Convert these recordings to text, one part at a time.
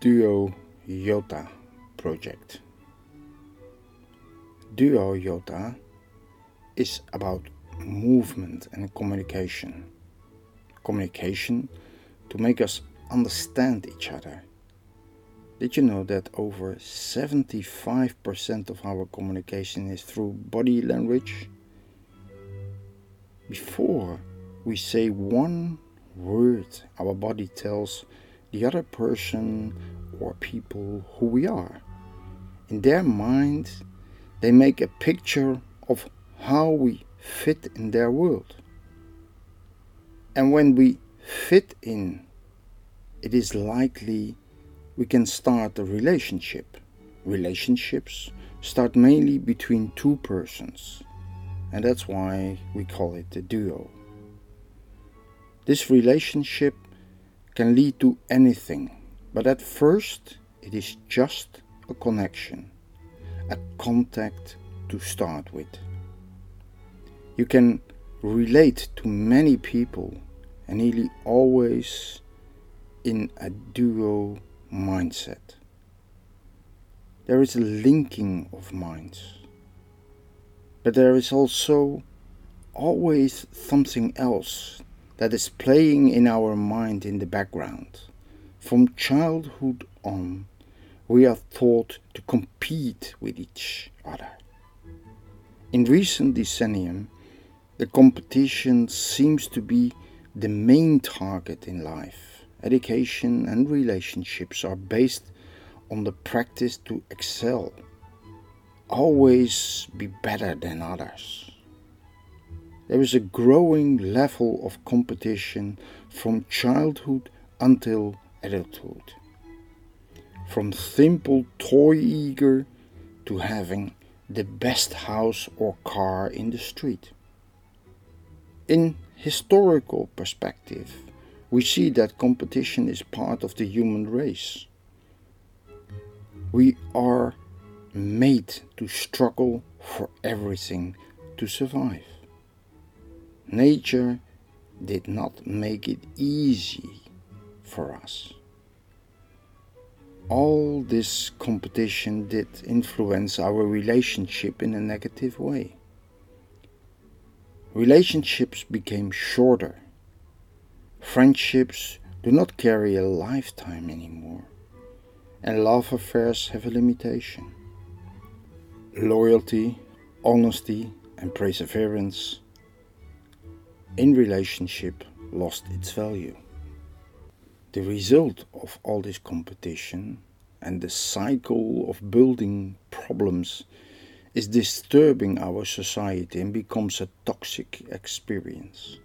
Duo Yota project. Duo Yota is about movement and communication. Communication to make us understand each other. Did you know that over 75% of our communication is through body language? Before we say one word, our body tells the other person or people who we are. In their mind, they make a picture of how we fit in their world. And when we fit in, it is likely we can start a relationship. Relationships start mainly between two persons, and that's why we call it a duo. This relationship can lead to anything, but at first it is just a connection, a contact to start with. You can relate to many people and nearly always in a duo mindset. There is a linking of minds, but there is also always something else that is playing in our mind in the background. From childhood on, we are taught to compete with each other. In recent decennium, the competition seems to be the main target in life. Education and relationships are based on the practice to excel, always be better than others. There is a growing level of competition from childhood until adulthood. From simple toy eager to having the best house or car in the street. In historical perspective, we see that competition is part of the human race. We are made to struggle for everything to survive. Nature did not make it easy for us. All this competition did influence our relationship in a negative way. Relationships became shorter. Friendships do not carry a lifetime anymore. And love affairs have a limitation. Loyalty, honesty, and perseverance in relationship lost its value. The result of all this competition and the cycle of building problems is disturbing our society and becomes a toxic experience.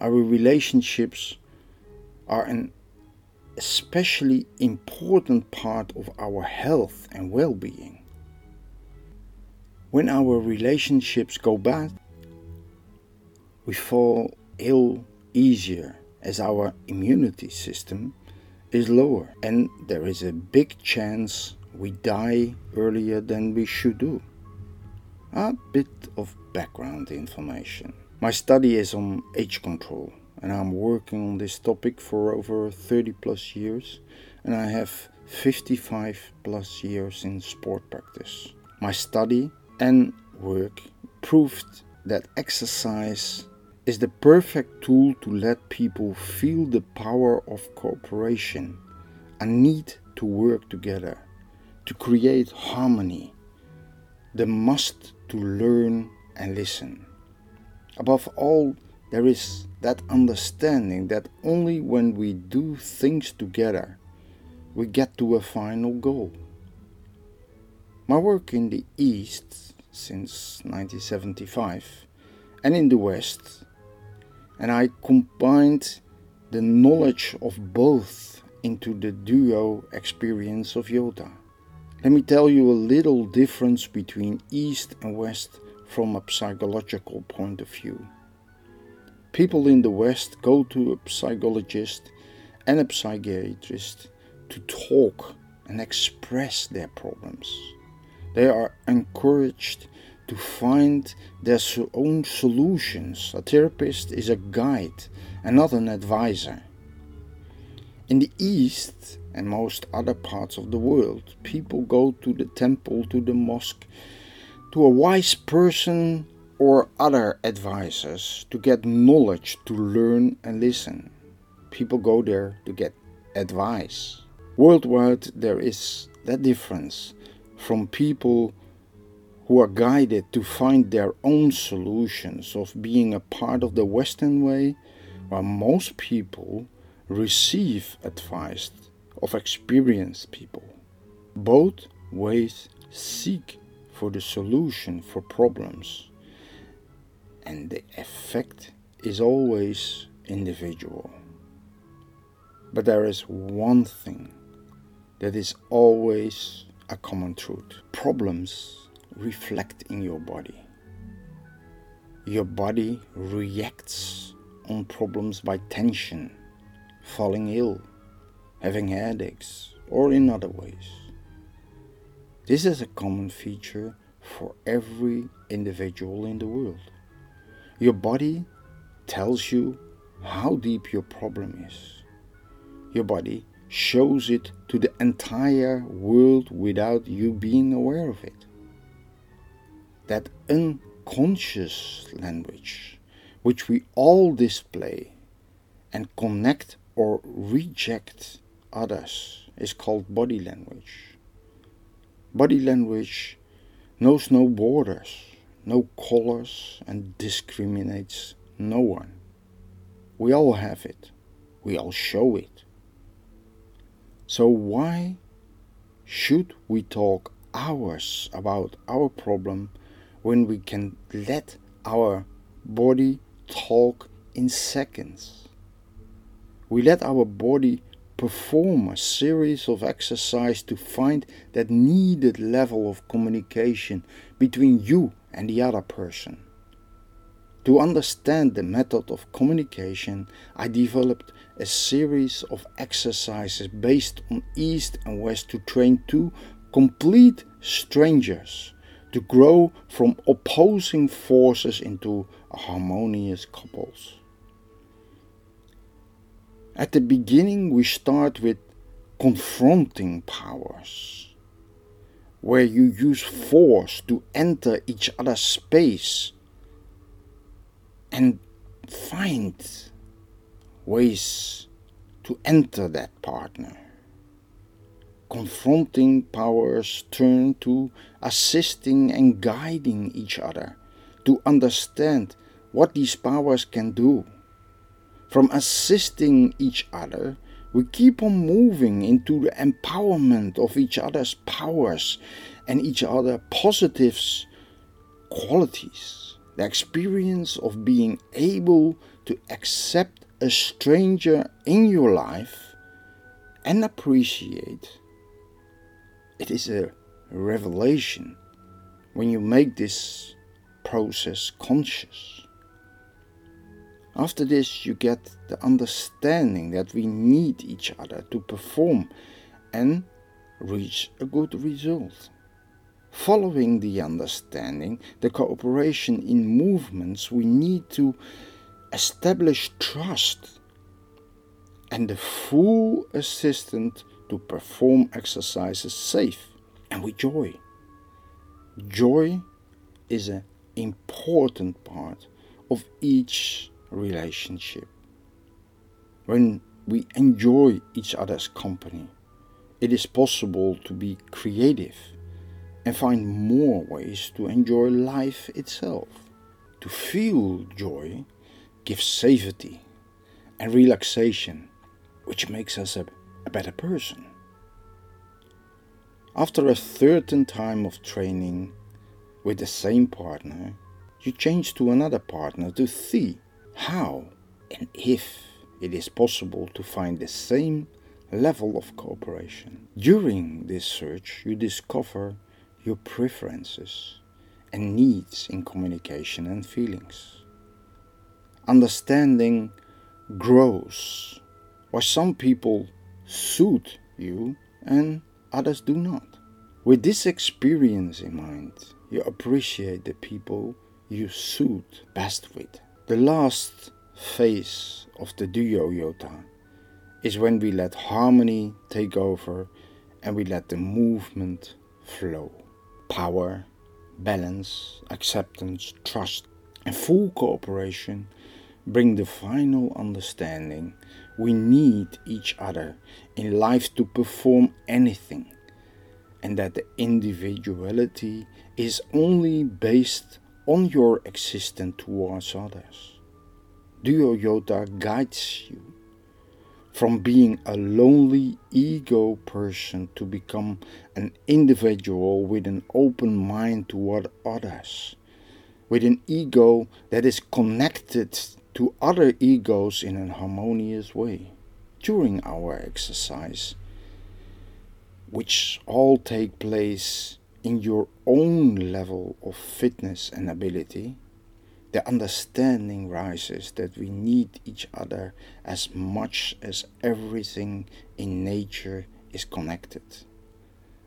Our relationships are an especially important part of our health and well being. When our relationships go bad, we fall ill easier as our immunity system is lower and there is a big chance we die earlier than we should do. A bit of background information. My study is on age control and I'm working on this topic for over 30 plus years and I have 55 plus years in sport practice. My study and work proved that exercise is the perfect tool to let people feel the power of cooperation and need to work together to create harmony, the must to learn and listen. Above all, there is that understanding that only when we do things together we get to a final goal. My work in the East since 1975 and in the West and I combined the knowledge of both into the duo experience of Yota. Let me tell you a little difference between East and West from a psychological point of view. People in the West go to a psychologist and a psychiatrist to talk and express their problems. They are encouraged to find their own solutions. A therapist is a guide and not an advisor. In the East and most other parts of the world, people go to the temple, to the mosque, to a wise person or other advisors to get knowledge, to learn and listen. People go there to get advice. Worldwide, there is that difference from people who are guided to find their own solutions of being a part of the Western way, while most people receive advice of experienced people. Both ways seek for the solution for problems, and the effect is always individual. But there is one thing that is always a common truth problems reflect in your body. Your body reacts on problems by tension, falling ill, having headaches, or in other ways. This is a common feature for every individual in the world. Your body tells you how deep your problem is. Your body shows it to the entire world without you being aware of it. That unconscious language, which we all display and connect or reject others, is called body language. Body language knows no borders, no colors, and discriminates no one. We all have it, we all show it. So, why should we talk hours about our problem when we can let our body talk in seconds? We let our body perform a series of exercise to find that needed level of communication between you and the other person. To understand the method of communication, I developed a series of exercises based on East and West to train two complete strangers to grow from opposing forces into harmonious couples. At the beginning, we start with confronting powers, where you use force to enter each other's space and find ways to enter that partner. Confronting powers turn to assisting and guiding each other to understand what these powers can do. From assisting each other, we keep on moving into the empowerment of each other's powers and each other positives qualities the experience of being able to accept a stranger in your life and appreciate it is a revelation when you make this process conscious. After this, you get the understanding that we need each other to perform and reach a good result. Following the understanding, the cooperation in movements, we need to establish trust and the full assistance to perform exercises safe and with joy. Joy is an important part of each relationship. When we enjoy each other's company, it is possible to be creative and find more ways to enjoy life itself. To feel joy gives safety and relaxation, which makes us a, a better person. After a certain time of training with the same partner, you change to another partner to see how and if it is possible to find the same level of cooperation. During this search, you discover your preferences and needs in communication and feelings. Understanding grows, while some people suit you and others do not. With this experience in mind, you appreciate the people you suit best with. The last phase of the Duo Yota is when we let harmony take over and we let the movement flow. Power, balance, acceptance, trust, and full cooperation bring the final understanding we need each other in life to perform anything, and that the individuality is only based on your existence towards others. Duo Yota guides you from being a lonely ego person to become an individual with an open mind toward others, with an ego that is connected to other egos in a harmonious way. During our exercise, which all take place in your own level of fitness and ability, the understanding rises that we need each other as much as everything in nature is connected.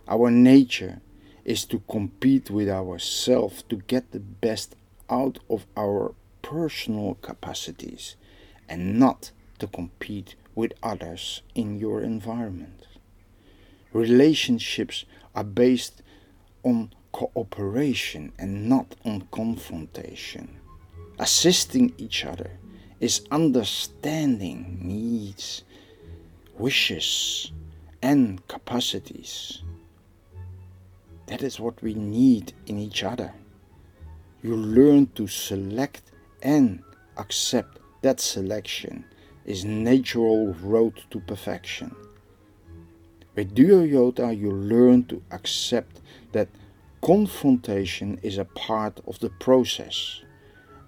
Our nature is to compete with ourselves to get the best out of our personal capacities and not to compete with others in your environment. Relationships are based on cooperation and not on confrontation. Assisting each other is understanding needs, wishes, and capacities. That is what we need in each other. You learn to select and accept that selection is natural road to perfection. With Duo you learn to accept that confrontation is a part of the process.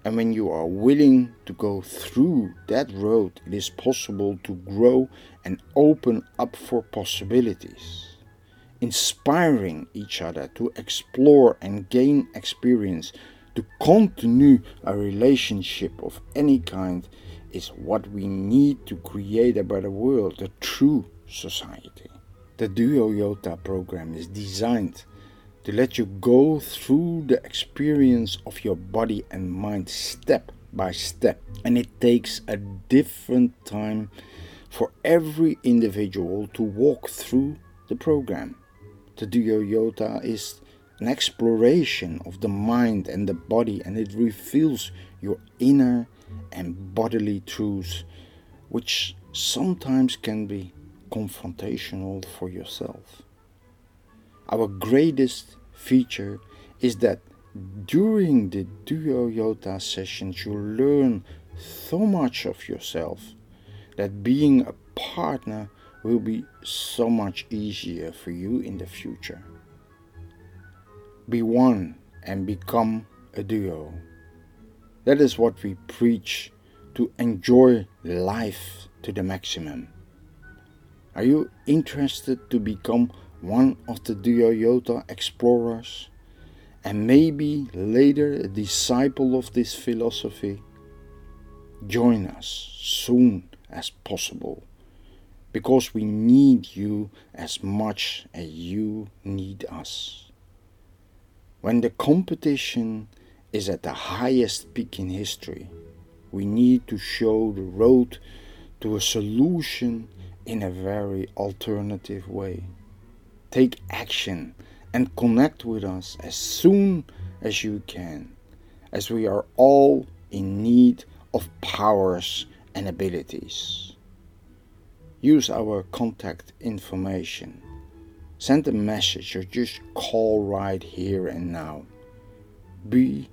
And when you are willing to go through that road, it is possible to grow and open up for possibilities. Inspiring each other to explore and gain experience, to continue a relationship of any kind, is what we need to create a better world, a true society. The Duo Yota program is designed to let you go through the experience of your body and mind step by step. And it takes a different time for every individual to walk through the program. The Duo Yota is an exploration of the mind and the body, and it reveals your inner and bodily truths, which sometimes can be confrontational for yourself. Our greatest feature is that during the Duo Yota sessions, you learn so much of yourself that being a partner will be so much easier for you in the future. Be one and become a duo. That is what we preach to enjoy life to the maximum. Are you interested to become one of the Duo Yota explorers, and maybe later a disciple of this philosophy, join us soon as possible because we need you as much as you need us. When the competition is at the highest peak in history, we need to show the road to a solution in a very alternative way take action and connect with us as soon as you can, as we are all in need of powers and abilities. Use our contact information. Send a message or just call right here and now. Be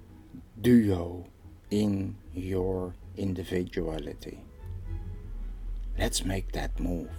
duo in your individuality. Let's make that move.